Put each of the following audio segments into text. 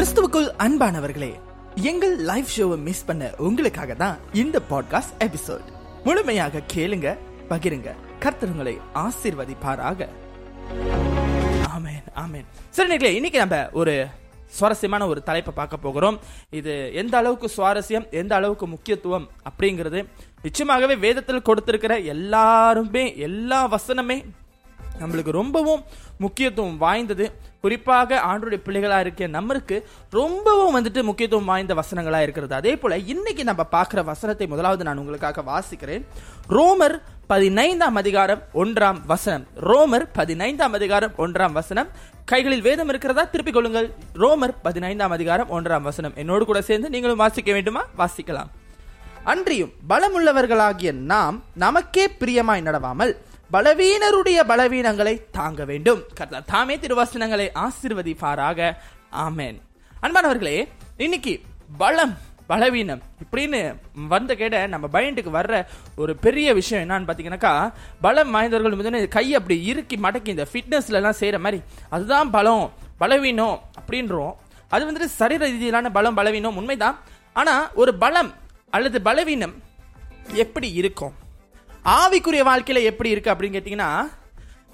கிறிஸ்துவுக்குள் அன்பானவர்களே எங்கள் லைவ் ஷோவை மிஸ் பண்ண உங்களுக்காக தான் இந்த பாட்காஸ்ட் எபிசோட் முழுமையாக கேளுங்க பகிருங்க. கர்த்தருங்களை ஆசீர்வதிப்பாராக. ஆமேன் ஆமேன். சரி நேர்களே இன்னைக்கு நம்ம ஒரு சுவாரஸ்யமான ஒரு தலைப்பை பார்க்க போகிறோம். இது எந்த அளவுக்கு சுவாரஸ்யம் எந்த அளவுக்கு முக்கியத்துவம் அப்படிங்கிறது நிச்சயமாகவே வேதத்தில் கொடுத்திருக்கிற எல்லாருமே எல்லா வசனமே நம்மளுக்கு ரொம்பவும் முக்கியத்துவம் வாய்ந்தது. குறிப்பாக ஆண்டோடைய பிள்ளைகளாக இருக்க நம்மளுக்கு ரொம்பவும் வந்துட்டு முக்கியத்துவம் வாய்ந்த வசனங்களாக இருக்கிறது. அதே போல இன்னைக்கு நம்ம பார்க்குற வசனத்தை முதலாவது நான் உங்களுக்காக வாசிக்கிறேன். ரோமர் பதினைந்தாம் அதிகாரம் ஒன்றாம் வசனம். ரோமர் பதினைந்தாம் அதிகாரம் ஒன்றாம் வசனம். கைகளில் வேதம் இருக்கிறதா? திருப்பிக் கொள்ளுங்கள். ரோமர் பதினைந்தாம் அதிகாரம் ஒன்றாம் வசனம். என்னோடு கூட சேர்ந்து நீங்களும் வாசிக்க வேண்டுமா? வாசிக்கலாம். அன்றியும் பலமுள்ளவர்களாகிய நாம் நமக்கே பிரியமாய் நடவாமல் பலவீனருடைய பலவீனங்களை தாங்க வேண்டும். கர்த்தர் தாமே திருவசனங்களை ஆசிர்வதிப்பாராக. ஆமேன். அன்பானவர்களே இன்னைக்கு பலம் பலவீனம் இப்படின்னு வந்த கேட நம்ம பயண்டுக்கு வர்ற ஒரு பெரிய விஷயம் என்னன்னு பார்த்தீங்கன்னாக்கா பலம் வாய்ந்தவர்கள் வந்து கை அப்படி இறுக்கி மடக்கி இந்த ஃபிட்னஸ்லலாம் செய்கிற மாதிரி அதுதான் பலம் பலவீனம் அப்படின்றோம். அது வந்துட்டு சரீர ரீதியிலான பலம் பலவீனம் உண்மைதான். ஆனால் ஒரு பலம் அல்லது பலவீனம் எப்படி இருக்கும்? ஆவிக்குரிய வாழ்க்கையில எப்படி இருக்கு அப்படின்னு கேட்டீங்கன்னா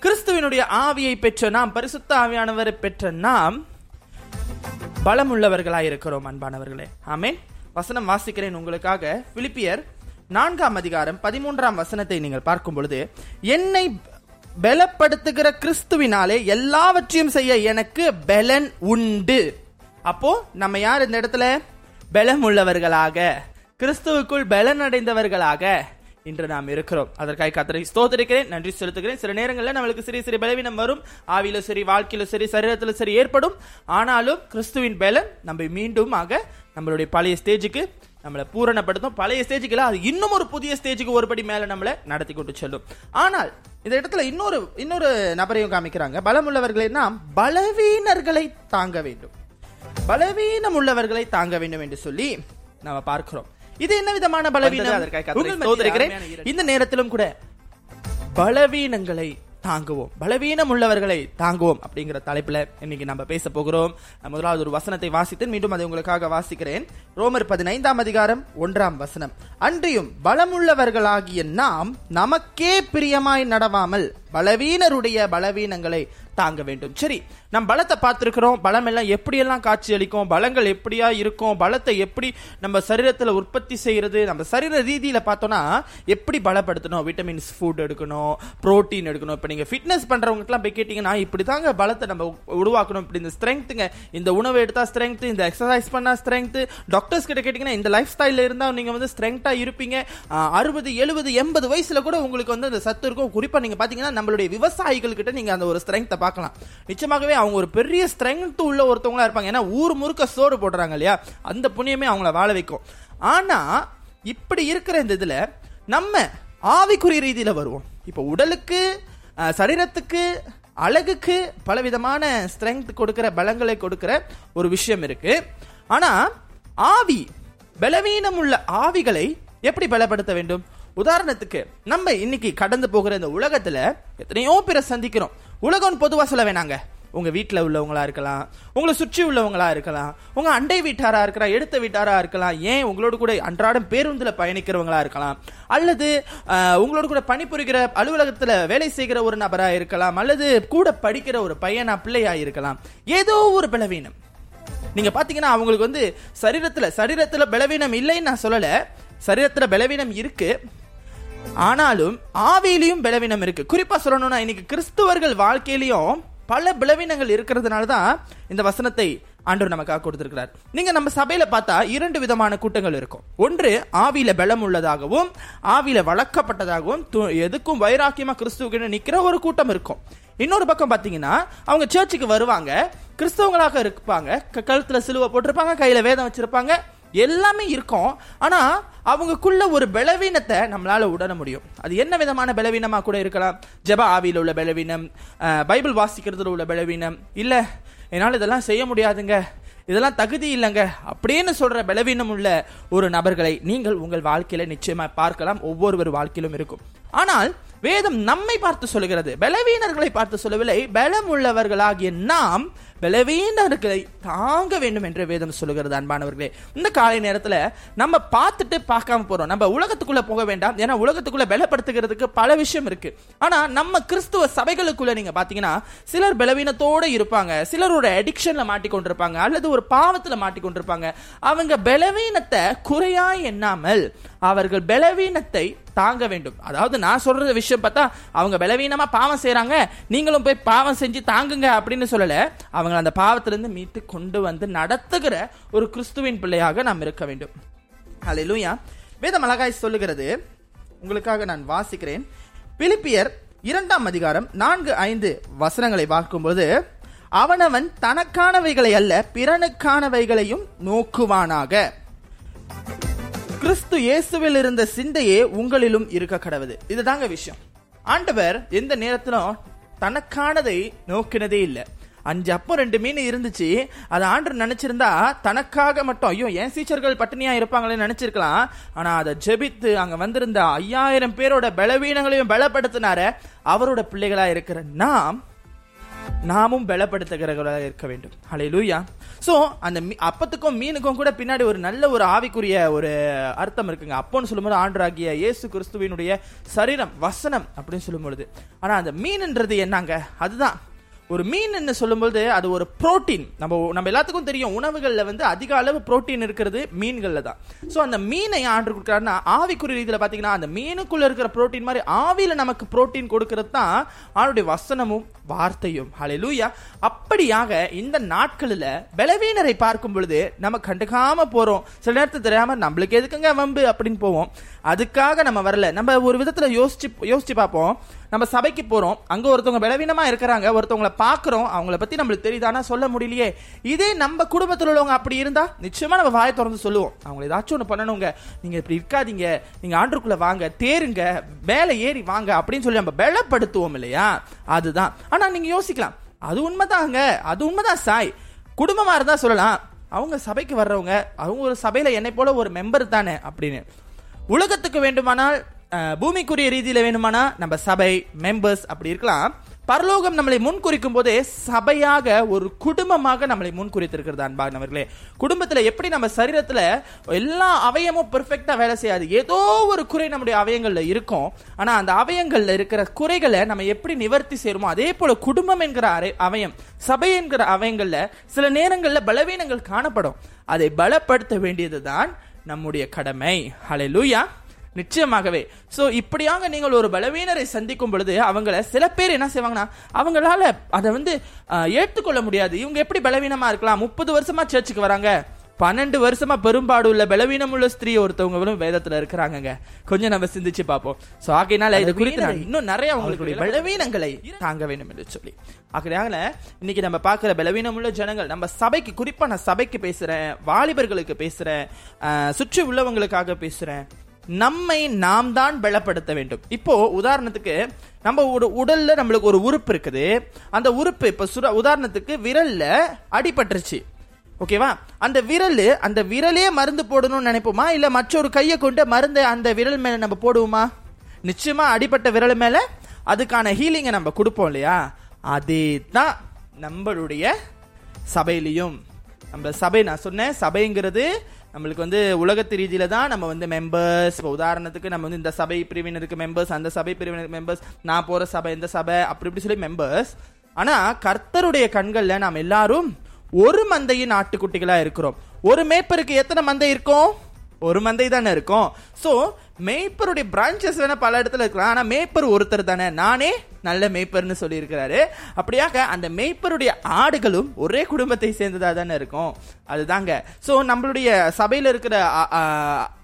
கிறிஸ்துவினுடைய ஆவியை பெற்ற நாம் பரிசுத்த ஆவியானவரை பெற்ற நாம் பலமுள்ளவர்களாய் இருக்கிறோம் அன்பானவர்களே. ஆமேன். வசனம் வாசிக்கிறேன் உங்களுக்காக. பிலிப்பியர் நான்காம் அதிகாரம் பதிமூன்றாம் வசனத்தை நீங்கள் பார்க்கும் பொழுது என்னை பலப்படுத்துகிற கிறிஸ்துவினாலே எல்லாவற்றையும் செய்ய எனக்கு பலன் உண்டு. அப்போ நம்ம யார் இந்த இடத்துல? பலம் உள்ளவர்களாக கிறிஸ்துவுக்குள் பலன் அடைந்தவர்களாக இன்று நாம் இருக்கிறோம். அதற்காக கத்தரை ஸ்தோத்திரிக்கிறேன் நன்றி செலுத்துகிறேன். சில நேரங்களில் நம்மளுக்கு சிறிய சிறிய பலவீனம் வரும். ஆவியில சரி வாழ்க்கையில சரி சரீரத்துல சரி ஏற்படும். ஆனாலும் கிறிஸ்துவின் பலன் நம்ம மீண்டும் ஆக நம்மளுடைய பழைய ஸ்டேஜுக்கு நம்மளை பூரணப்படுத்தும். பழைய ஸ்டேஜுக்கு அது இன்னும் ஒரு புதிய ஸ்டேஜுக்கு ஒருபடி மேல நம்மளை நடத்தி கொண்டு செல்லும். ஆனால் இந்த இடத்துல இன்னொரு இன்னொரு நபரையும் காமிக்கிறாங்க. பலமுள்ளவர்களை நாம் பலவீனர்களை தாங்க வேண்டும். பலவீனம் உள்ளவர்களை தாங்க வேண்டும் என்று சொல்லி நம்ம பார்க்கிறோம். இது என்ன விதமான பலவீனம். இந்த நேரத்திலும் கூட பலவீனங்களை தாங்குவோம். பலவீனம் உள்ளவர்களை தாங்குவோம் அப்படிங்கிற தலைப்புல இன்னைக்கு நம்ம பேச போகிறோம். முதலாவது ஒரு வசனத்தை வாசித்து மீண்டும் அதை உங்களுக்காக வாசிக்கிறேன். ரோமர் பதினைந்தாம் அதிகாரம் ஒன்றாம் வசனம். அன்றியும் பலமுள்ளவர்களாகிய நாம் நமக்கே பிரியமாய் நடவாமல் பலவீனருடைய பலவீனங்களை தாங்க வேண்டும். சரி நம் பலத்தை பார்த்துருக்கிறோம். பலம் எல்லாம் எப்படியெல்லாம் காட்சி அளிக்கும்? பலங்கள் எப்படியா இருக்கும்? பலத்தை எப்படி நம்ம சரீரத்தில் உற்பத்தி செய்யறது? நம்ம சரீர ரீதியில பார்த்தோம்னா எப்படி பலப்படுத்தணும்? விட்டமின்ஸ் ஃபுட் எடுக்கணும் புரோட்டீன் எடுக்கணும். இப்போ நீங்க ஃபிட்னஸ் பண்றவங்களுக்குலாம் போய் கேட்டீங்கன்னா இப்படி தாங்க பலத்தை நம்ம உருவாக்கணும். இப்படி இந்த ஸ்ட்ரென்த்துங்க இந்த உணவு எடுத்தா ஸ்ட்ரென்த் இந்த எக்ஸசைஸ் பண்ணா ஸ்ட்ரென்த் டாக்டர்ஸ் கிட்ட கேட்டீங்கன்னா இந்த லைஃப் ஸ்டைல்ல இருந்தா நீங்க வந்து ஸ்ட்ரென்த்தா இருப்பீங்க. அறுபது எழுபது எண்பது வயசுல கூட உங்களுக்கு வந்து அந்த சத்து இருக்கும். குறிப்பா நீங்க பாத்தீங்கன்னா நம்மளுடைய விவசாயிகள் கிட்ட நீங்க அந்த ஒரு ஸ்ட்ரென்த்தை பார்க்கலாம். நிச்சயமாகவே அவங்க ஒரு பெரிய ஸ்ட்ரென்த் உள்ள ஒருத்தவங்களா இருப்பாங்க. ஏன்னா ஊர் முறுக்க சோறு போடுறாங்க இல்லையா? அந்த புண்ணியமே அவங்கள வாழ வைக்கும். ஆனா இப்படி இருக்கிற இந்த இதுல நம்ம ஆவிக்குரிய ரீதியில வருவோம். இப்போ உடலுக்கு சரீரத்துக்கு அழகுக்கு பலவிதமான ஸ்ட்ரென்த் கொடுக்கிற பலங்களை கொடுக்கிற ஒரு விஷயம் இருக்கு. ஆனா ஆவி பலவீனம் உள்ள ஆவிகளை எப்படி பலப்படுத்த வேண்டும்? உதாரணத்துக்கு நம்ம இன்னைக்கு கடந்து போகிற இந்த உலகத்துல எத்தனையோ பேரை சந்திக்கிறோம். உலகம் பொதுவா சொல்ல வேணாங்க உங்க வீட்டில் உள்ளவங்களா இருக்கலாம் உங்களை சுற்றி உள்ளவங்களா இருக்கலாம் உங்க அண்டை வீட்டாரா இருக்கலாம் எடுத்த வீட்டாரா இருக்கலாம் ஏன் உங்களோட கூட அன்றாடம் பேருந்துல பயணிக்கிறவங்களா இருக்கலாம். அல்லது உங்களோட கூட பணிபுரிகிற அலுவலகத்துல வேலை செய்கிற ஒரு நபரா இருக்கலாம் அல்லது கூட படிக்கிற ஒரு பையனா பிள்ளையா இருக்கலாம். ஏதோ ஒரு பலவீனம். நீங்க பாத்தீங்கன்னா அவங்களுக்கு வந்து சரீரத்துல சரீரத்துல பலவீனம் இல்லைன்னு நான் சொல்லல. சரீரத்துல பலவீனம் இருக்கு. ஆனாலும் ஆவியிலையும் பலவீனம் இருக்கு. குறிப்பா சொல்லணும்னா இன்னைக்கு கிறிஸ்துவர்கள் வாழ்க்கையிலையும் பல பலவீனங்கள் இருக்கிறதுனால தான் இந்த வசனத்தை ஆண்டவர் நமக்காக கொடுத்திருக்கிறார். நீங்க நம்ம சபையில பார்த்தா இரண்டு விதமான கூட்டங்கள் இருக்கும். ஒன்று ஆவியில பலம் உள்ளதாகவும் ஆவியில வளர்க்கப்பட்டதாகவும் து- எதுக்கும் வைராக்கியமா கிறிஸ்துவுக்கு நிக்கிற ஒரு கூட்டம் இருக்கும். இன்னொரு பக்கம் பாத்தீங்கன்னா அவங்க சர்ச்சுக்கு வருவாங்க கிறிஸ்தவங்களாக இருப்பாங்க கழுத்துல சிலுவை போட்டிருப்பாங்க கையில வேதம் வச்சிருப்பாங்க எல்லாமே இருக்கும். ஆனா அவங்களுக்குள்ள ஒரு பலவீனத்தை நம்மளால உணர முடியும். அது என்ன விதமான பலவீனமாக கூட இருக்கலாம். ஜெப ஆவியில் உள்ள பலவீனம் பைபிள் வாசிக்கிறதுல உள்ள பலவீனம். இல்லை என்னால் இதெல்லாம் செய்ய முடியாதுங்க. இதெல்லாம் தகுதி இல்லைங்க. அப்படின்னு சொல்ற பலவீனம் உள்ள ஒரு நபர்களை நீங்கள் உங்கள் வாழ்க்கையில நிச்சயமா பார்க்கலாம். ஒவ்வொருவர் வாழ்க்கையிலும் இருக்கும். ஆனால் வேதம் நம்மை பார்த்து சொல்லுகிறது. பலவீனர்களை பார்த்து சொல்லவில்லை. பலம் உள்ளவர்களாகிய நாம் பலவீனர்களை தாங்க வேண்டும் என்று வேதம் சொல்லுகிறது அன்பானவர்களே. இந்த காலை நேரத்துல நம்ம பார்த்துட்டு பார்க்காம போறோம். நம்ம உலகத்துக்குள்ள போக வேண்டாம். ஏன்னா உலகத்துக்குள்ள பலப்படுத்துகிறதுக்கு பல விஷயம் இருக்கு. ஆனா நம்ம கிறிஸ்துவ சபைகளுக்குள்ள நீங்க பாத்தீங்கன்னா சிலர் பலவீனத்தோட இருப்பாங்க. சிலர் ஒரு அடிக்ஷன்ல மாட்டிக்கொண்டிருப்பாங்க. அல்லது ஒரு பாவத்துல மாட்டிக்கொண்டிருப்பாங்க. அவங்க பலவீனத்தை குறையா எண்ணாமல் அவர்கள் பலவீனத்தை தாங்க வேண்டும். அதாவது நான் சொல்ற விஷயம் பார்த்தா அவங்க பலவீனமா பாவம் செய்யறாங்க நீங்களும் போய் பாவம் செஞ்சு தாங்குங்க அப்படின்னு சொல்லல. அவங்க அவங்களை அந்த பாவத்திலிருந்து மீட்டு கொண்டு வந்து நடத்துகிற ஒரு கிறிஸ்துவின் பிள்ளையாக நாம் இருக்க வேண்டும். அலையிலூயா வேத அழகாய் சொல்லுகிறது. உங்களுக்காக நான் வாசிக்கிறேன். பிலிப்பியர் இரண்டாம் அதிகாரம் நான்கு ஐந்து வசனங்களை பார்க்கும்போது அவனவன் தனக்கானவைகளை அல்ல பிறனுக்கானவைகளையும் நோக்குவானாக. கிறிஸ்து இயேசுவில் இருந்த சிந்தையே உங்களிலும் இருக்க கடவுது. இதுதாங்க விஷயம். ஆண்டவர் எந்த நேரத்திலும் தனக்கானதை நோக்கினதே இல்லை. அஞ்சு அப்போ ரெண்டு மீன் இருந்துச்சு. அது ஆண்டு நினைச்சிருந்தா தனக்காக மட்டும் ஐயோ என் சீச்சர்கள் பட்டினியா இருப்பாங்களே நினைச்சிருக்கலாம். ஆனா அதை ஜெபித்து அங்க வந்திருந்த ஐயாயிரம் பேரோட பலவீனங்களையும் பலப்படுத்தினார அவரோட பிள்ளைகளா இருக்கிற நாம் நாமும் பலப்படுத்துகிறவர்களாக இருக்க வேண்டும். ஹalleluya சோ அந்த மீ- அப்பத்துக்கும் மீனுக்கும் கூட பின்னாடி ஒரு நல்ல ஒரு ஆவிக்குரிய ஒரு அர்த்தம் இருக்குங்க. அப்போன்னு சொல்லும்போது ஆண்டராகிய இயேசு கிறிஸ்துவினுடைய சரீரம் வசனம் அப்படின்னு சொல்லும்பொழுது. ஆனால் ஆனா அந்த மீன்ன்றது என்னங்க? அதுதான். ஒரு மீன் என்ன சொல்லும்போது அது ஒரு புரோட்டீன் நம்ம நம்ம எல்லாத்துக்கும் தெரியும் உணவுகளில் வந்து அதிக அளவு புரோட்டீன் இருக்கிறது மீன்களில் தான். ஸோ அந்த மீனை ஆண்டு கொடுக்குறாருன்னா ஆவிக்குரிய ரீதியில் பார்த்தீங்கன்னா அந்த மீனுக்குள்ள இருக்கிற புரோட்டீன் மாதிரி ஆவியில நமக்கு புரோட்டீன் கொடுக்கறது தான் ஆளுடைய வசனமும் வார்த்தையும். ஹalleluya அப்படியாக இந்த நாட்களில் பலவீனரை பார்க்கும் பொழுது நம்ம கண்டுக்காம போறோம். சில நேரத்தில் தெரியாம நம்மளுக்கு எதுக்குங்க வம்பு அப்படின்னு போவோம். அதுக்காக நம்ம வரல. நம்ம ஒரு விதத்தில் யோசிச்சு யோசிச்சு பார்ப்போம். நம்ம சபைக்கு போறோம். அங்க ஒருத்தவங்க பலவீனமாக இருக்கிறாங்க ஒருத்தவங்கள பாக்குறோம் அவங்கள பத்தி நம்மளுக்கு தெரியுதானா சொல்ல முடியலையே. இதே நம்ம குடும்பத்தில் உள்ளவங்க அப்படி இருந்தா நிச்சயமா நம்ம வாயை திறந்து சொல்லுவோம். அவங்க ஏதாச்சும் ஒண்ணு பண்ணணுங்க. நீங்க இப்படி இருக்காதீங்க. நீங்க ஆண்டுக்குள்ள வாங்க தேருங்க மேலே ஏறி வாங்க அப்படின்னு சொல்லி நம்ம பலப்படுத்துவோம் இல்லையா? அதுதான். ஆனா நீங்க யோசிக்கலாம். அது உண்மைதாங்க. அது உண்மைதான் சாய். குடும்பமா இருந்தா சொல்லலாம். அவங்க சபைக்கு வர்றவங்க அவங்க ஒரு சபையில என்னை போல ஒரு மெம்பர் தானே அப்படின்னு. உலகத்துக்கு வேண்டுமானால் பூமிக்குரிய ரீதியில வேணுமானா நம்ம சபை மெம்பர்ஸ் அப்படி இருக்கலாம். பரலோகம் நம்மளை முன்குறிக்கும் போதே சபையாக ஒரு குடும்பமாக நம்மளை முன்குறித்திருக்கிறது அன்பானவர்களே. குடும்பத்தில் எப்படி நம்ம சரீரத்தில் எல்லா அவயமும் பெர்ஃபெக்டாக வேலை செய்யாது. ஏதோ ஒரு குறை நம்முடைய அவயங்களில் இருக்கும். ஆனால் அந்த அவயங்களில் இருக்கிற குறைகளை நம்ம எப்படி நிவர்த்தி செய்யறோமோ அதே போல குடும்பம் என்கிற அரை- அவயம் சபை என்கிற அவயங்களில் சில நேரங்களில் பலவீனங்கள் காணப்படும். அதை பலப்படுத்த வேண்டியதுதான் நம்முடைய கடமை. ஹalleluya நிச்சயமாகவே. சோ இப்படியாக நீங்கள் ஒரு பலவீனரை சந்திக்கும் பொழுது அவங்கள சில பேர் என்ன செய்வாங்கன்னா அவங்களால அதை வந்து ஏற்றுக்கொள்ள முடியாது. இவங்க எப்படி பலவீனமா இருக்கலாம்? முப்பது வருஷமா சர்ச்சுக்கு வராங்க. பன்னெண்டு வருஷமா பெரும்பாடு உள்ள பலவீனம் உள்ள ஸ்திரீ ஒருத்தவங்களும் வேதத்துல இருக்கிறாங்க கொஞ்சம் நம்ம சிந்திச்சு பார்ப்போம். சோ ஆகையினால இது குறித்து இன்னும் நிறைய அவங்களுடைய பலவீனங்களை தாங்க வேண்டும் என்று சொல்லி. ஆகையால இன்னைக்கு நம்ம பார்க்கிற பலவீனம் உள்ள ஜனங்கள் நம்ம சபைக்கு குறிப்பா நான் சபைக்கு பேசுறேன் வாலிபர்களுக்கு பேசுறேன் சுற்றி உள்ளவங்களுக்காக பேசுறேன். நம்மை நாம் தான் பலப்படுத்த வேண்டும். இப்போ உதாரணத்துக்கு நம்ம ஒரு உடல்ல நம்மளுக்கு ஒரு உறுப்பு இருக்குது. அந்த உறுப்பு இப்ப சுர உதாரணத்துக்கு விரல்ல அடிபட்டுருச்சு. ஓகேவா? அந்த விரல் அந்த விரலே மருந்து போடணும்னு நினைப்போமா? இல்ல மற்றொரு கையை கொண்டு மருந்தை அந்த விரல் மேல நம்ம போடுவோமா? நிச்சயமா அடிபட்ட விரல் மேல அதுக்கான ஹீலிங்கை நம்ம கொடுப்போம் இல்லையா? அதே தான் நம்மளுடைய சபையிலையும். நம்ம சபை நான் சொன்னேன் சபைங்கிறது நம்மளுக்கு வந்து உலகத்து ரீதியில தான் நம்ம வந்து மெம்பர்ஸ் இப்போ உதாரணத்துக்கு நம்ம வந்து இந்த சபை பிரிவினருக்கு மெம்பர்ஸ் அந்த சபை பிரிவினருக்கு மெம்பர்ஸ் நான் போற சபை இந்த சபை அப்படி இப்படி சொல்லி மெம்பர்ஸ் ஆனா கர்த்தருடைய கண்களில் நாம் எல்லாரும் ஒரு மந்தையின் ஆட்டுக்குட்டிகளா இருக்கிறோம். ஒரு மேப்பருக்கு எத்தனை மந்தை இருக்கும்? ஒரு மந்தை தானே இருக்கும். ஸோ மேய்ப்பருடைய பிரான்ச்சஸ் வேணா பல இடத்துல இருக்கலாம். ஆனா மேய்ப்பர் ஒருத்தர் தானே. நானே நல்ல மேய்ப்பர்னு சொல்லியிருக்கிறாரு. அப்படியாக அந்த மேய்ப்பருடைய ஆடுகளும் ஒரே குடும்பத்தை சேர்ந்ததா தானே இருக்கும். அதுதாங்க. ஸோ நம்மளுடைய சபையில் இருக்கிற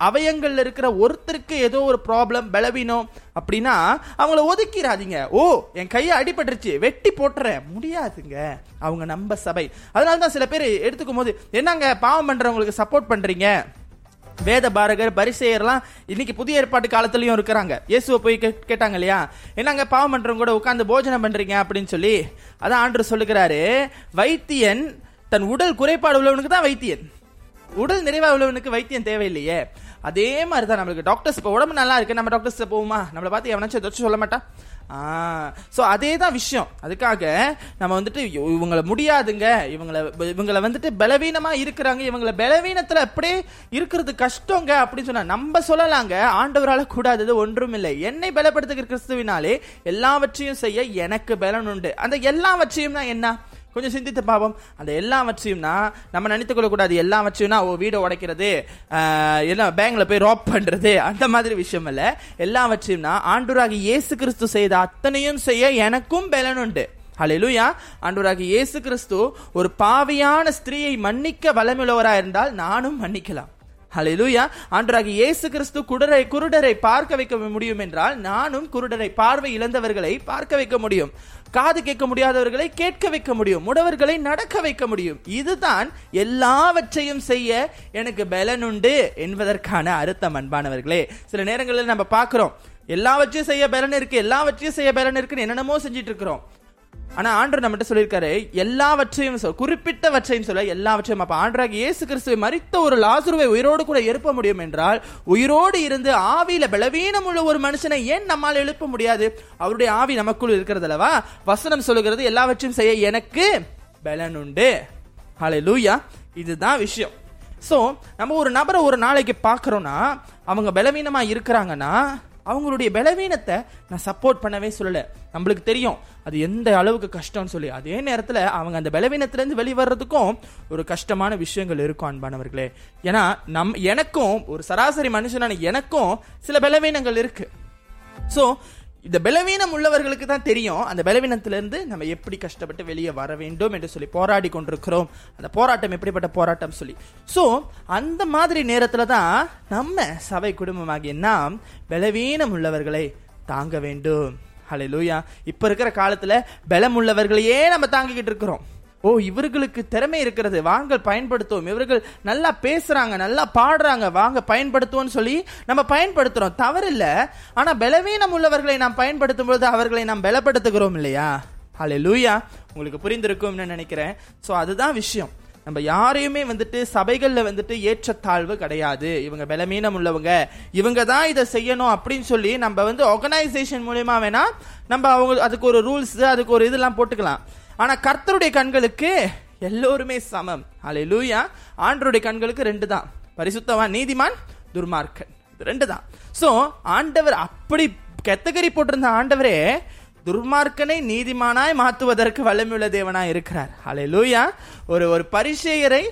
அவயங்கள்ல இருக்கிற ஒருத்தருக்கு ஏதோ ஒரு ப்ராப்ளம் பலவீனம் அப்படின்னா அவங்கள ஒதுக்கிடாதீங்க ஓ என் கையை அடிபட்டுருச்சு. வெட்டி போட்டுறேன். முடியாதுங்க. அவங்க நம்ம சபை. அதனால தான் சில பேர் எடுத்துக்கும் போது என்னங்க பாவம் பண்றவங்களுக்கு சப்போர்ட் பண்றீங்க? வேத பாரகர் பரிசெயர்லாம் இன்னைக்கு புதிய ஏற்பாட்டு காலத்துலயும் இருக்கிறாங்க. இயேசுவை போய் கே- கேட்டாங்க இல்லையா? என்னங்க பாவம் பண்றவங்க கூட உட்காந்து போஜனம் பண்றீங்க அப்படின்னு சொல்லி அதான் ஆண்டு சொல்லுகிறாரு வைத்தியன் தன் உடல் குறைபாடு உள்ளவனுக்கு தான் வைத்தியன். உடல் நிறைவா உள்ளவனுக்கு வைத்தியம் தேவையில்லையே. அதே மாதிரி தான் நம்மளுக்கு. டாக்டர்ஸ் இப்போ உடம்பு நல்லா இருக்கு நம்ம டாக்டர்ஸ் போவோமா? நம்மளை பார்த்து எவனாச்சும் ஏதாச்சும் சொல்ல மாட்டா? ஸோ அதே தான் விஷயம். அதுக்காக நம்ம வந்துட்டு இவங்களை முடியாதுங்க. இவங்களை இவங்களை வந்துட்டு பலவீனமாக இருக்கிறாங்க. இவங்களை பலவீனத்தில் அப்படியே இருக்கிறது கஷ்டங்க அப்படின்னு சொன்னால் நம்ம சொல்லலாங்க. ஆண்டவரால் கூடாதது ஒன்றும் இல்லை என்னை பலப்படுத்துகிற கிறிஸ்துவினாலே எல்லாவற்றையும் செய்ய எனக்கு பலன் உண்டு. அந்த எல்லாவற்றையும் தான் என்ன? கொஞ்சம் சிந்தித்து பாவம் அந்த எல்லாவற்றையும்னா நம்ம நினைத்துக் கொள்ளக்கூடாது எல்லாவற்றையும்னா ஓ வீடை உடைக்கிறது எல்லாம் பேங்க்ல போய் ராப் பண்றது அந்த மாதிரி விஷயம் இல்லை. எல்லாவற்றையும்னா ஆண்டூராகி இயேசு கிறிஸ்து செய்த அத்தனையும் செய்ய எனக்கும் பலன் உண்டு. ஹலெலுயா ஆண்டூராகி இயேசு கிறிஸ்து ஒரு பாவியான ஸ்திரீயை மன்னிக்க வளமுள்ளவராக இருந்தால் நானும் மன்னிக்கலாம். ஹலெலுயா ஆண்டவராகிய இயேசு கிறிஸ்து குடரை குருடரை பார்க்க வைக்க முடியும் என்றால் நானும் குருடரை பார்வை இழந்தவர்களை பார்க்க வைக்க முடியும். காது கேட்க முடியாதவர்களை கேட்க வைக்க முடியும். முடவர்களை நடக்க வைக்க முடியும். இதுதான் எல்லாவற்றையும் செய்ய எனக்கு பலன் உண்டு என்பதற்கான அர்த்தம் அன்பானவர்களே. சில நேரங்களில் நம்ம பார்க்கிறோம் எல்லாவற்றையும் செய்ய பலன் இருக்கு எல்லாவற்றையும் செய்ய பலன் இருக்குன்னு என்னென்னமோ செஞ்சிட்டு இருக்கிறோம். ஆனா ஆண்டர் நம்மகிட்ட சொல்லியிருக்காரு எல்லாவற்றையும் சொல் குறிப்பிட்டவற்றையும் சொல்ல எல்லாவற்றையும் அப்ப ஆண்டராக இயேசு கிறிஸ்துவை மரித்த ஒரு லாசுருவை உயிரோடு கூட எழுப்ப முடியும் என்றால் உயிரோடு இருந்து ஆவியில பலவீனம் உள்ள ஒரு மனுஷனை ஏன் நம்மால் எழுப்ப முடியாது? அவருடைய ஆவி நமக்குள் இருக்கிறது அல்லவா? வசனம் சொல்லுகிறது எல்லாவற்றையும் செய்ய எனக்கு பலன் உண்டு. லூயா இதுதான் விஷயம். சோ நம்ம ஒரு நபரை ஒரு நாளைக்கு பார்க்குறோன்னா அவங்க பலவீனமா இருக்கிறாங்கன்னா அவங்களுடைய பலவீனத்தை நான் சப்போர்ட் பண்ணவே சொல்லலை. நம்மளுக்கு தெரியும். அது எந்த அளவுக்கு கஷ்டம்னு சொல்லி. அதே நேரத்தில் அவங்க அந்த பலவீனத்திலேருந்து வெளிவர்றதுக்கும் ஒரு கஷ்டமான விஷயங்கள் இருக்கும் அன்பானவர்களே. ஏன்னா நம் எனக்கும் ஒரு சராசரி மனுஷனான எனக்கும் சில பலவீனங்கள் இருக்குது ஸோ இந்த பலவீனம் உள்ளவர்களுக்கு தான் தெரியும். அந்த பலவீனத்திலிருந்து நம்ம எப்படி கஷ்டப்பட்டு வெளியே வர வேண்டும் என்று சொல்லி போராடி கொண்டிருக்கிறோம். அந்த போராட்டம் எப்படிப்பட்ட போராட்டம் சொல்லி. ஸோ அந்த மாதிரி நேரத்தில் தான் நம்ம சபை குடும்பமாகிய நாம் பலவீனம் உள்ளவர்களை தாங்க வேண்டும். அல்ல லூயா இப்போ இருக்கிற காலத்தில் பலம் உள்ளவர்களையே நம்ம தாங்கிக்கிட்டு இருக்கிறோம். ஓ இவர்களுக்கு திறமை இருக்கிறது. வாங்க பயன்படுத்துவோம். இவர்கள் நல்லா பேசுறாங்க நல்லா பாடுறாங்க. வாங்க பயன்படுத்துவோம்னு சொல்லி நம்ம பயன்படுத்துறோம். தவறில்ல. ஆனா பலவீனம் உள்ளவர்களை நாம் பயன்படுத்தும் பொழுது அவர்களை நாம் பலப்படுத்துகிறோம் இல்லையா? ஹalleluya உங்களுக்கு புரிந்திருக்கும்னு நினைக்கிறேன். சோ அதுதான் விஷயம். நம்ம யாரையுமே வந்துட்டு சபைகளில் வந்துட்டு ஏற்றத்தாழ்வு கிடையாது. இவங்க பலவீனம் உள்ளவங்க. இவங்க தான் இதை செய்யணும் அப்படின்னு சொல்லி நம்ம வந்து ஆர்கனைசேஷன் மூலியமா வேணா நம்ம அவங்க அதுக்கு ஒரு ரூல்ஸ் அதுக்கு ஒரு இதெல்லாம் போட்டுக்கலாம். ஆனா கர்த்தருடைய கண்களுக்கு எல்லோருமே சமம். ஹalleluya ஆண்டருடைய கண்களுக்கு ரெண்டு தான் பரிசுத்தவான் நீதிமான் துர்மார்க்கன். ரெண்டு தான் சோ ஆண்டவர் அப்படி கெத்தகரி போட்டிருந்த ஆண்டவரே துர்மார்க்கனை நீதிமானாய் மாற்றுவதற்கு வல்லமையுள்ள தேவனாய் இருக்கிறார். லூயா ஒரு ஒரு பரிசேயரை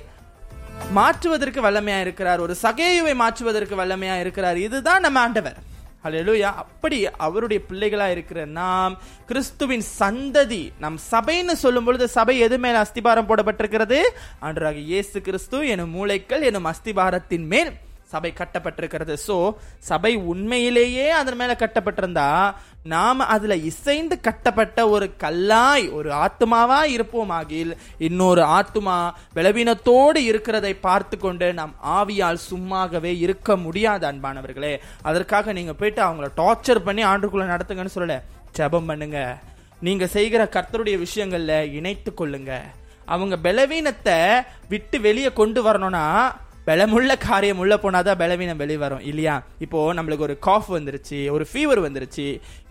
மாற்றுவதற்கு வல்லமையா இருக்கிறார். ஒரு சகேயுவை மாற்றுவதற்கு வல்லமையா இருக்கிறார். இதுதான் நம்ம ஆண்டவர். ஹalleluya. அப்படி அவருடைய பிள்ளைகளா இருக்கிற நாம் கிறிஸ்துவின் சந்ததி நம் சபைன்னு சொல்லும் பொழுது சபை எது மேல் அஸ்திபாரம் போடப்பட்டிருக்கிறது? அன்றாக இயேசு கிறிஸ்து எனும் மூளைக்கள் எனும் அஸ்திபாரத்தின் மேல். சபை கட்டப்பட்டிருக்கிறது. ஸோ சபை உண்மையிலேயே அதன் மேல கட்டப்பட்டிருந்தா நாம் அதுல இசைந்து கட்டப்பட்ட ஒரு கல்லாய் ஒரு ஆத்மாவா இருப்போம் ஆகில் இன்னொரு ஆத்மா பலவீனத்தோடு இருக்கிறதை பார்த்து கொண்டு நாம் ஆவியால் சும்மாகவே இருக்க முடியாது அன்பானவர்களே. அதற்காக நீங்க போயிட்டு அவங்கள டார்ச்சர் பண்ணி ஆண்டுக்குள்ள நடத்துங்கன்னு சொல்லல. ஜெபம் பண்ணுங்க. நீங்க செய்கிற கர்த்தருடைய விஷயங்கள்ல இணைத்து கொள்ளுங்க. அவங்க பலவீனத்தை விட்டு வெளியே கொண்டு வரணும்னா பலமுள்ள காரியம் உள்ள போனாதான் பலவீனம் வெளிவரும் இல்லையா? இப்போ நம்மளுக்கு ஒரு காஃப் வந்துருச்சு ஒரு ஃபீவர் வந்துருச்சு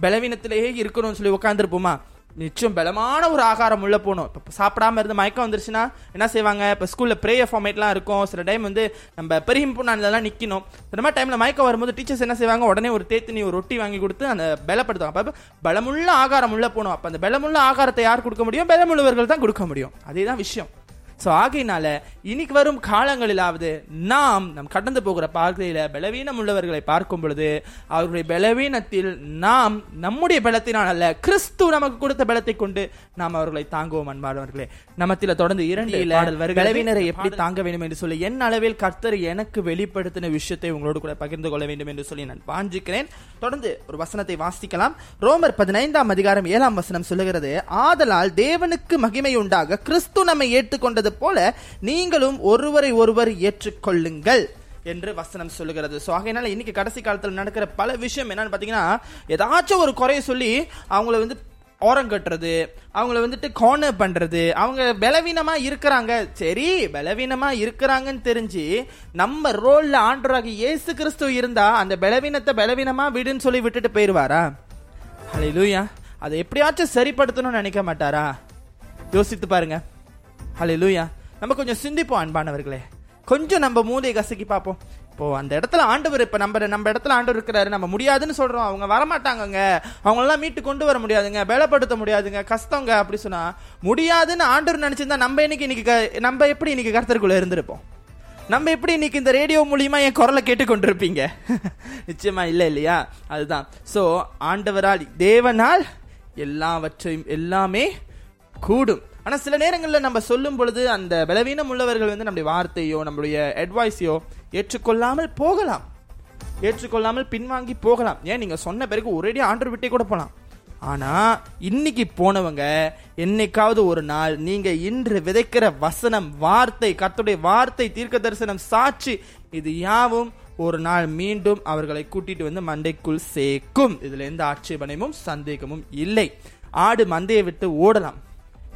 பலவீனத்திலேயே இருக்கணும்னு சொல்லி உட்காந்துருப்போமா நிச்சயம் பலமான ஒரு ஆகாரம் உள்ள போகணும். இப்போ சாப்பிடாம இருந்து மயக்கம் வந்துருச்சுன்னா என்ன செய்வாங்க? இப்போ ஸ்கூல்ல ப்ரேயர் ஃபார்மேட்லாம் இருக்கும். சில டைம் வந்து நம்ம பெரியம்புண்ணான்லாம் நிற்கணும் இந்த மாதிரி டைம்ல மயக்கம் வரும்போது டீச்சர்ஸ் என்ன செய்வாங்க? உடனே ஒரு தேத்தினி ஒரு ரொட்டி வாங்கி கொடுத்து அந்த பலப்படுத்துவாங்க. அப்போ பலமுள்ள ஆகாரம் உள்ள போகணும். அப்போ அந்த பலமுள்ள ஆகாரத்தை யார் கொடுக்க முடியும்? பலமுள்ளவர்கள் தான் கொடுக்க முடியும். அதே தான் விஷயம். சோ ஆகையினால இன்னைக்கு வரும் காலங்களிலாவது நாம் நம் கடந்து போகிற பார்க்கையில பலவீனம் உள்ளவர்களை பார்க்கும் பொழுது அவர்களுடைய பலவீனத்தில் நாம் நம்முடைய பலத்தினால் அல்ல கிறிஸ்து நமக்கு கொடுத்த பலத்தை கொண்டு நாம் அவர்களை தாங்குவோம் அன்பானவர்களே. நமத்தில தொடர்ந்து இரண்டு. பலவீனரை எப்படி தாங்க வேண்டும் என்று சொல்லி என் அளவில் கர்த்தர் எனக்கு வெளிப்படுத்தின விஷயத்தை உங்களோடு கூட பகிர்ந்து கொள்ள வேண்டும் என்று சொல்லி நான் வாஞ்சிக்கிறேன். தொடர்ந்து ஒரு வசனத்தை வாசிக்கலாம். ரோமர் பதினைந்தாம் அதிகாரம் ஏழாம் வசனம் சொல்லுகிறது ஆதலால் தேவனுக்கு மகிமை உண்டாக கிறிஸ்து நம்மை ஏற்றுக்கொண்டது போல நீங்களும் ஒருவரை ஒருவர் ஏற்றுக்கொள்ளுங்கள் என்று வசனம் சொல்லுகிறது. சோ ஆகையினால இன்னைக்கு கடைசி காலத்துல நடக்கிற பல விஷயம் என்னன்னு பாத்தீங்கன்னா ஏதாச்சும் ஒரு குறைய சொல்லி அவங்கள வந்து ஓரம் கட்டுறது அவங்கள வந்துட்டு கார்னர் பண்றது அவங்க பலவீனமா இருக்கிறாங்க. சரி பலவீனமா இருக்கிறாங்கன்னு தெரிஞ்சு நம்ம ரோல்ல ஆண்டராக இயேசு கிறிஸ்து இருந்தா அந்த பலவீனத்தை பலவீனமா விடுன்னு சொல்லி விட்டுட்டு போயிருவாரா? ஹalleluya அதை எப்படியாச்சும் சரிப்படுத்தணும்னு நினைக்க மாட்டாரா? யோசித்து பாருங்க. ஹalleluya நம்ம கொஞ்சம் சிந்திப்போம் அன்பானவர்களே. கொஞ்சம் நம்ம மூளையை கசக்கி பார்ப்போம். இப்போ அந்த இடத்துல ஆண்டவர் இப்போ நம்ம நம்ம இடத்துல ஆண்டவர் இருக்கிறாரு நம்ம முடியாதுன்னு சொல்றோம். அவங்க வரமாட்டாங்கங்க. அவங்களெல்லாம் மீட்டு கொண்டு வர முடியாதுங்க. பலப்படுத்த முடியாதுங்க. கஷ்டங்க அப்படி சொன்னா முடியாதுன்னு ஆண்டவர் நினைச்சிருந்தா நம்ம இன்னைக்கு இன்னைக்கு நம்ம எப்படி இன்னைக்கு கருத்தருக்குள்ளே இருந்திருப்போம்? நம்ம எப்படி இன்னைக்கு இந்த ரேடியோ மூலியமா என் குரலை கேட்டுக்கொண்டிருப்பீங்க? நிச்சயமா இல்லை இல்லையா? அதுதான். ஸோ ஆண்டவரால் தேவனால் எல்லாவற்றையும் எல்லாமே கூடும். ஆனால் சில நேரங்களில் நம்ம சொல்லும் பொழுது அந்த பலவீனம் உள்ளவர்கள் வந்து நம்முடைய வார்த்தையோ நம்மளுடைய அட்வைஸையோ ஏற்றுக்கொள்ளாமல் போகலாம். ஏற்றுக்கொள்ளாமல் பின்வாங்கி போகலாம். ஏன்? நீங்கள் சொன்ன பிறகு ஒரேடியாக ஆண்டர் விட்டே கூட போகலாம் ஆனால் இன்னைக்கு போனவங்க என்னைக்காவது ஒரு நாள் நீங்கள் இன்று விதைக்கிற வசனம் வார்த்தை கத்துடைய வார்த்தை தீர்க்க தரிசனம் சாட்சி இது யாவும் ஒரு நாள் மீண்டும் அவர்களை கூட்டிட்டு வந்து மண்டைக்குள் சேர்க்கும். இதுல எந்த ஆட்சேபனையும் சந்தேகமும் இல்லை. ஆடு மந்தையை விட்டு ஓடலாம்.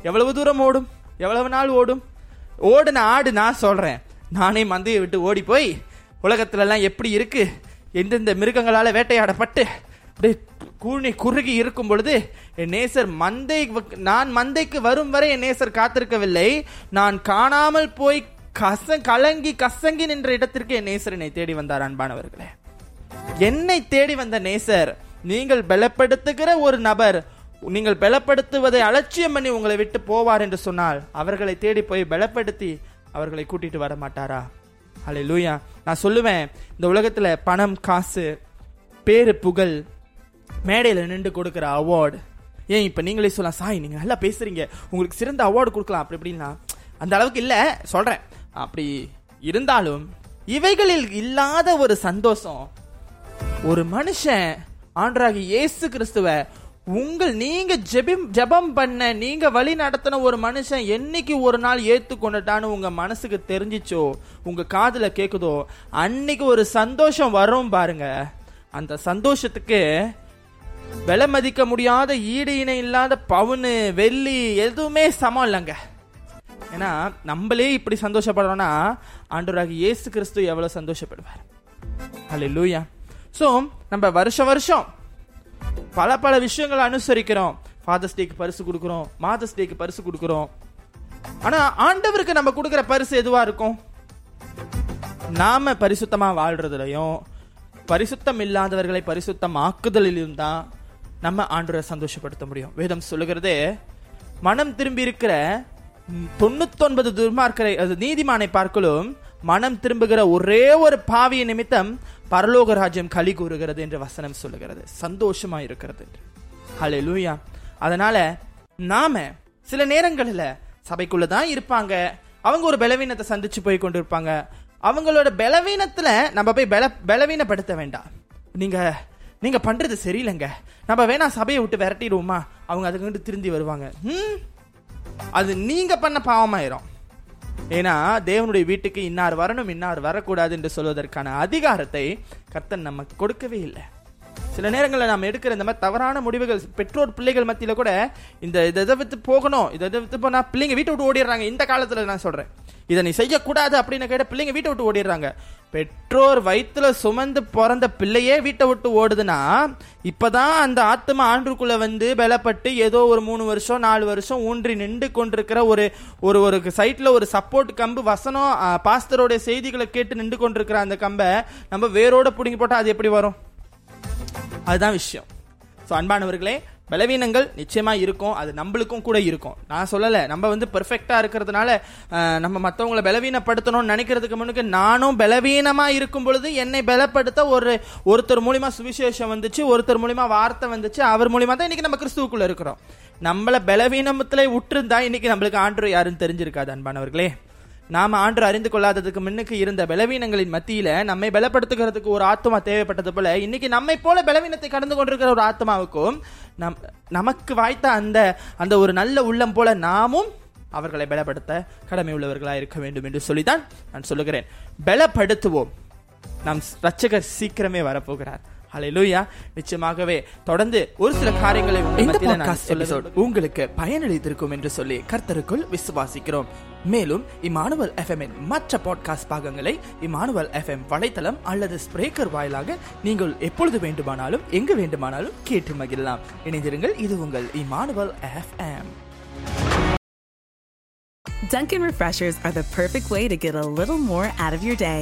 எவ்வளவு தூரம் ஓடும்? எவ்வளவு நாள் ஓடும்? ஓடுன ஆடு நான் சொல்றேன். நானே மந்தையை விட்டு ஓடி போய் உலகத்துலலாம் எப்படி இருக்கு? எந்தெந்த மிருகங்களால வேட்டையாடப்பட்டு? அப்படியே கூணி குறுகி இருக்கும் பொழுது என் நேசர் மந்தை நான் மந்தைக்கு வரும் வரை என் நேசர் காத்திருக்கவில்லை. நான் காணாமல் போய் கச கலங்கி கசங்கி நின்ற இடத்திற்கு என் நேசர் என்னை தேடி வந்தார் அன்பானவர்களே. என்னை தேடி வந்த நேசர் நீங்கள் பலப்படுத்துகிற ஒரு நபர் நீங்கள் பலப்படுத்துவதை அலட்சியம் பண்ணி உங்களை விட்டு போவார் என்று சொன்னால் அவர்களை தேடி போய் பலப்படுத்தி அவர்களை கூட்டிட்டு வர மாட்டாரா? அலை லூயா நான் சொல்லுவேன் இந்த உலகத்துல பணம் காசு பேரு புகழ் மேடையில் நின்று கொடுக்குற அவார்டு ஏன் இப்போ நீங்களே சொல்லலாம் சாய் நீங்கள் நல்லா பேசுகிறீங்க உங்களுக்கு சிறந்த அவார்டு கொடுக்கலாம். அப்படி இப்படின்னா அந்த அளவுக்கு இல்லை சொல்கிறேன் அப்படி இருந்தாலும் இவைகளில் இல்லாத ஒரு சந்தோஷம் ஒரு மனுஷன் ஆண்டராகி இயேசு கிறிஸ்துவை உங்கள் நீங்க ஜெபிம் ஜெபம் பண்ண நீங்க வழி நடத்தின ஒரு மனுஷன் என்னைக்கு ஒரு நாள் ஏத்துக்கொண்டுட்டான்னு உங்க மனசுக்கு தெரிஞ்சிச்சோ உங்க காதுல கேக்குதோ அன்னைக்கு ஒரு சந்தோஷம் வரும் பாருங்க. அந்த சந்தோஷத்துக்கு விலை மதிக்க முடியாத ஈடு இணை இல்லாத பவுனு வெள்ளி எதுவுமே சமம் இல்லைங்க. ஏன்னா நம்மளே இப்படி சந்தோஷப்படுறோம்னா ஆண்டவராக இயேசு கிறிஸ்து எவ்வளவு சந்தோஷப்படுவார். அல்ல லூயா ஸோ நம்ம வருஷ வருஷம் பல பல விஷயங்களை அனுசரிக்கிறோம். ஃபாதர்ஸ் டேக்கு பரிசு கொடுக்குறோம். மாதர்ஸ் டேக்கு பரிசு கொடுக்குறோம். ஆனா ஆண்டவருக்கு நம்ம கொடுக்குற பரிசு எதுவா இருக்கும்? நாம பரிசுத்தமா வாழ்றதுலயும் பரிசுத்தம் இல்லாதவர்களை பரிசுத்தம் ஆக்குதலிலும் தான் நம்ம ஆண்டவரை சந்தோஷப்படுத்த முடியும். வேதம் சொல்லுகிறதே மனம் திரும்பி இருக்கிற தொண்ணூத்தொன்பது துர்மார்க்கரை அது நீதிமானை பார்க்கலும் மனம் திரும்புகிற ஒரே ஒரு பாவிய நிமித்தம் பரலோக ராஜ்யம் களி கூறுகிறது என்று வசனம் சொல்லுகிறது. சந்தோஷமா இருக்கிறது ஹalleluya. அதனால நாம சில நேரங்களில் சபைக்குள்ள தான் இருப்பாங்க. அவங்க ஒரு பலவீனத்தை சந்திச்சு போய் கொண்டு இருப்பாங்க அவங்களோட பலவீனத்துல நம்ம போய் பல பலவீனப்படுத்த வேண்டாம். நீங்க நீங்க பண்றது சரியில்லைங்க. நம்ம வேணா சபையை விட்டு விரட்டிடுவோமா? அவங்க அதுக்கு திருந்தி வருவாங்க. ம்? அது நீங்க பண்ண பாவமாயிரும். ஏன்னா தேவனுடைய வீட்டுக்கு இன்னார் வரணும் இன்னார் வரக்கூடாது என்று சொல்வதற்கான அதிகாரத்தை கர்த்தன் நமக்கு கொடுக்கவே இல்லை. சில நேரங்களில் நாம் எடுக்கிற இந்த மாதிரி தவறான முடிவுகள் பெற்றோர் பிள்ளைகள் மத்தியில கூட இந்த இதை இதை வித்து போகணும் இதை இதை வித்து போனா பிள்ளைங்க வீட்டை விட்டு ஓடிடுறாங்க இந்த காலத்துல நான் சொல்றேன். இதை நீ செய்யக்கூடாது அப்படின்னு கேட்ட பிள்ளைங்க வீட்டை விட்டு ஓடிடுறாங்க. பெற்றோர் வயிற்றுல சுமந்து பிறந்த பிள்ளையே வீட்டை விட்டு ஓடுதுன்னா இப்பதான் அந்த ஆத்மா ஆண்டுக்குள்ள வந்து பலப்பட்டு ஏதோ ஒரு மூணு வருஷம் நாலு வருஷம் ஊன்றி நின்று கொண்டிருக்கிற ஒரு ஒரு ஒரு சைட்ல ஒரு சப்போர்ட் கம்பு வசனம் பாஸ்தரோடைய செய்திகளை கேட்டு நின்று கொண்டிருக்கிற அந்த கம்பை நம்ம வேரோட பிடுங்கி போட்டால் அது எப்படி வரும்? அதுதான் விஷயம். ஸோ அன்பானவர்களே பலவீனங்கள் நிச்சயமாக இருக்கும். அது நம்மளுக்கும் கூட இருக்கும். நான் சொல்லலை நம்ம வந்து பெர்ஃபெக்டாக இருக்கிறதுனால நம்ம மற்றவங்களை பலவீனப்படுத்தணும்னு நினைக்கிறதுக்கு முன்னுக்கு நானும் பலவீனமாக இருக்கும் பொழுது என்னை பலப்படுத்த ஒரு ஒருத்தர் மூலிமா சுவிசேஷம் வந்துச்சு ஒருத்தர் மூலிமா வார்த்தை வந்துச்சு அவர் மூலிமா தான் இன்றைக்கி நம்ம கிறிஸ்துவுக்குள்ளே இருக்கிறோம். நம்மளை பலவீனத்துல விட்டுருந்தா இன்றைக்கி நம்மளுக்கு ஆண்டு யாருன்னு தெரிஞ்சிருக்காது அன்பானவர்களே. நாம ஆண்டு அறிந்து கொள்ளாததுக்கு முன்னுக்கு இருந்த பலவீனங்களின் மத்தியில நம்மை பலப்படுத்துகிறதுக்கு ஒரு ஆத்மா தேவைப்பட்டது போல இன்னைக்கு நம்மை போல பலவீனத்தை கடந்து கொண்டிருக்கிற ஒரு ஆத்மாவுக்கும் நம் நமக்கு வாய்த்த அந்த அந்த ஒரு நல்ல உள்ளம் போல நாமும் அவர்களை பலப்படுத்த கடமை உள்ளவர்களாக இருக்க வேண்டும் என்று சொல்லித்தான் நான் சொல்லுகிறேன். பலப்படுத்துவோம். நம் ரட்சகர் சீக்கிரமே வரப்போகிறார். ஹalleluya நிச்சயமாகவே தொடர்ந்து ஒரு சில காரியங்களை. உங்களுக்கு பயனளித்திருக்கும் என்று சொல்லி கர்த்தருக்குள் விசுவாசிக்கிறோம் மேலும் இமானுவல் எஃப்எம்மின் மற்ற பாட்காஸ்ட் பாகங்களை இமானுவல் எஃப்எம் வலைத்தளம் அல்லது ஸ்பிரேக்கர் வாயிலாக நீங்கள் எப்பொழுது வேண்டுமானாலும் எங்கு வேண்டுமானாலும் கேட்டு மகிழலாம் இணைந்திருங்கள் இது உங்கள் Emmanuel FM Dunkin' Refreshers are the perfect way to get a little more out of your day.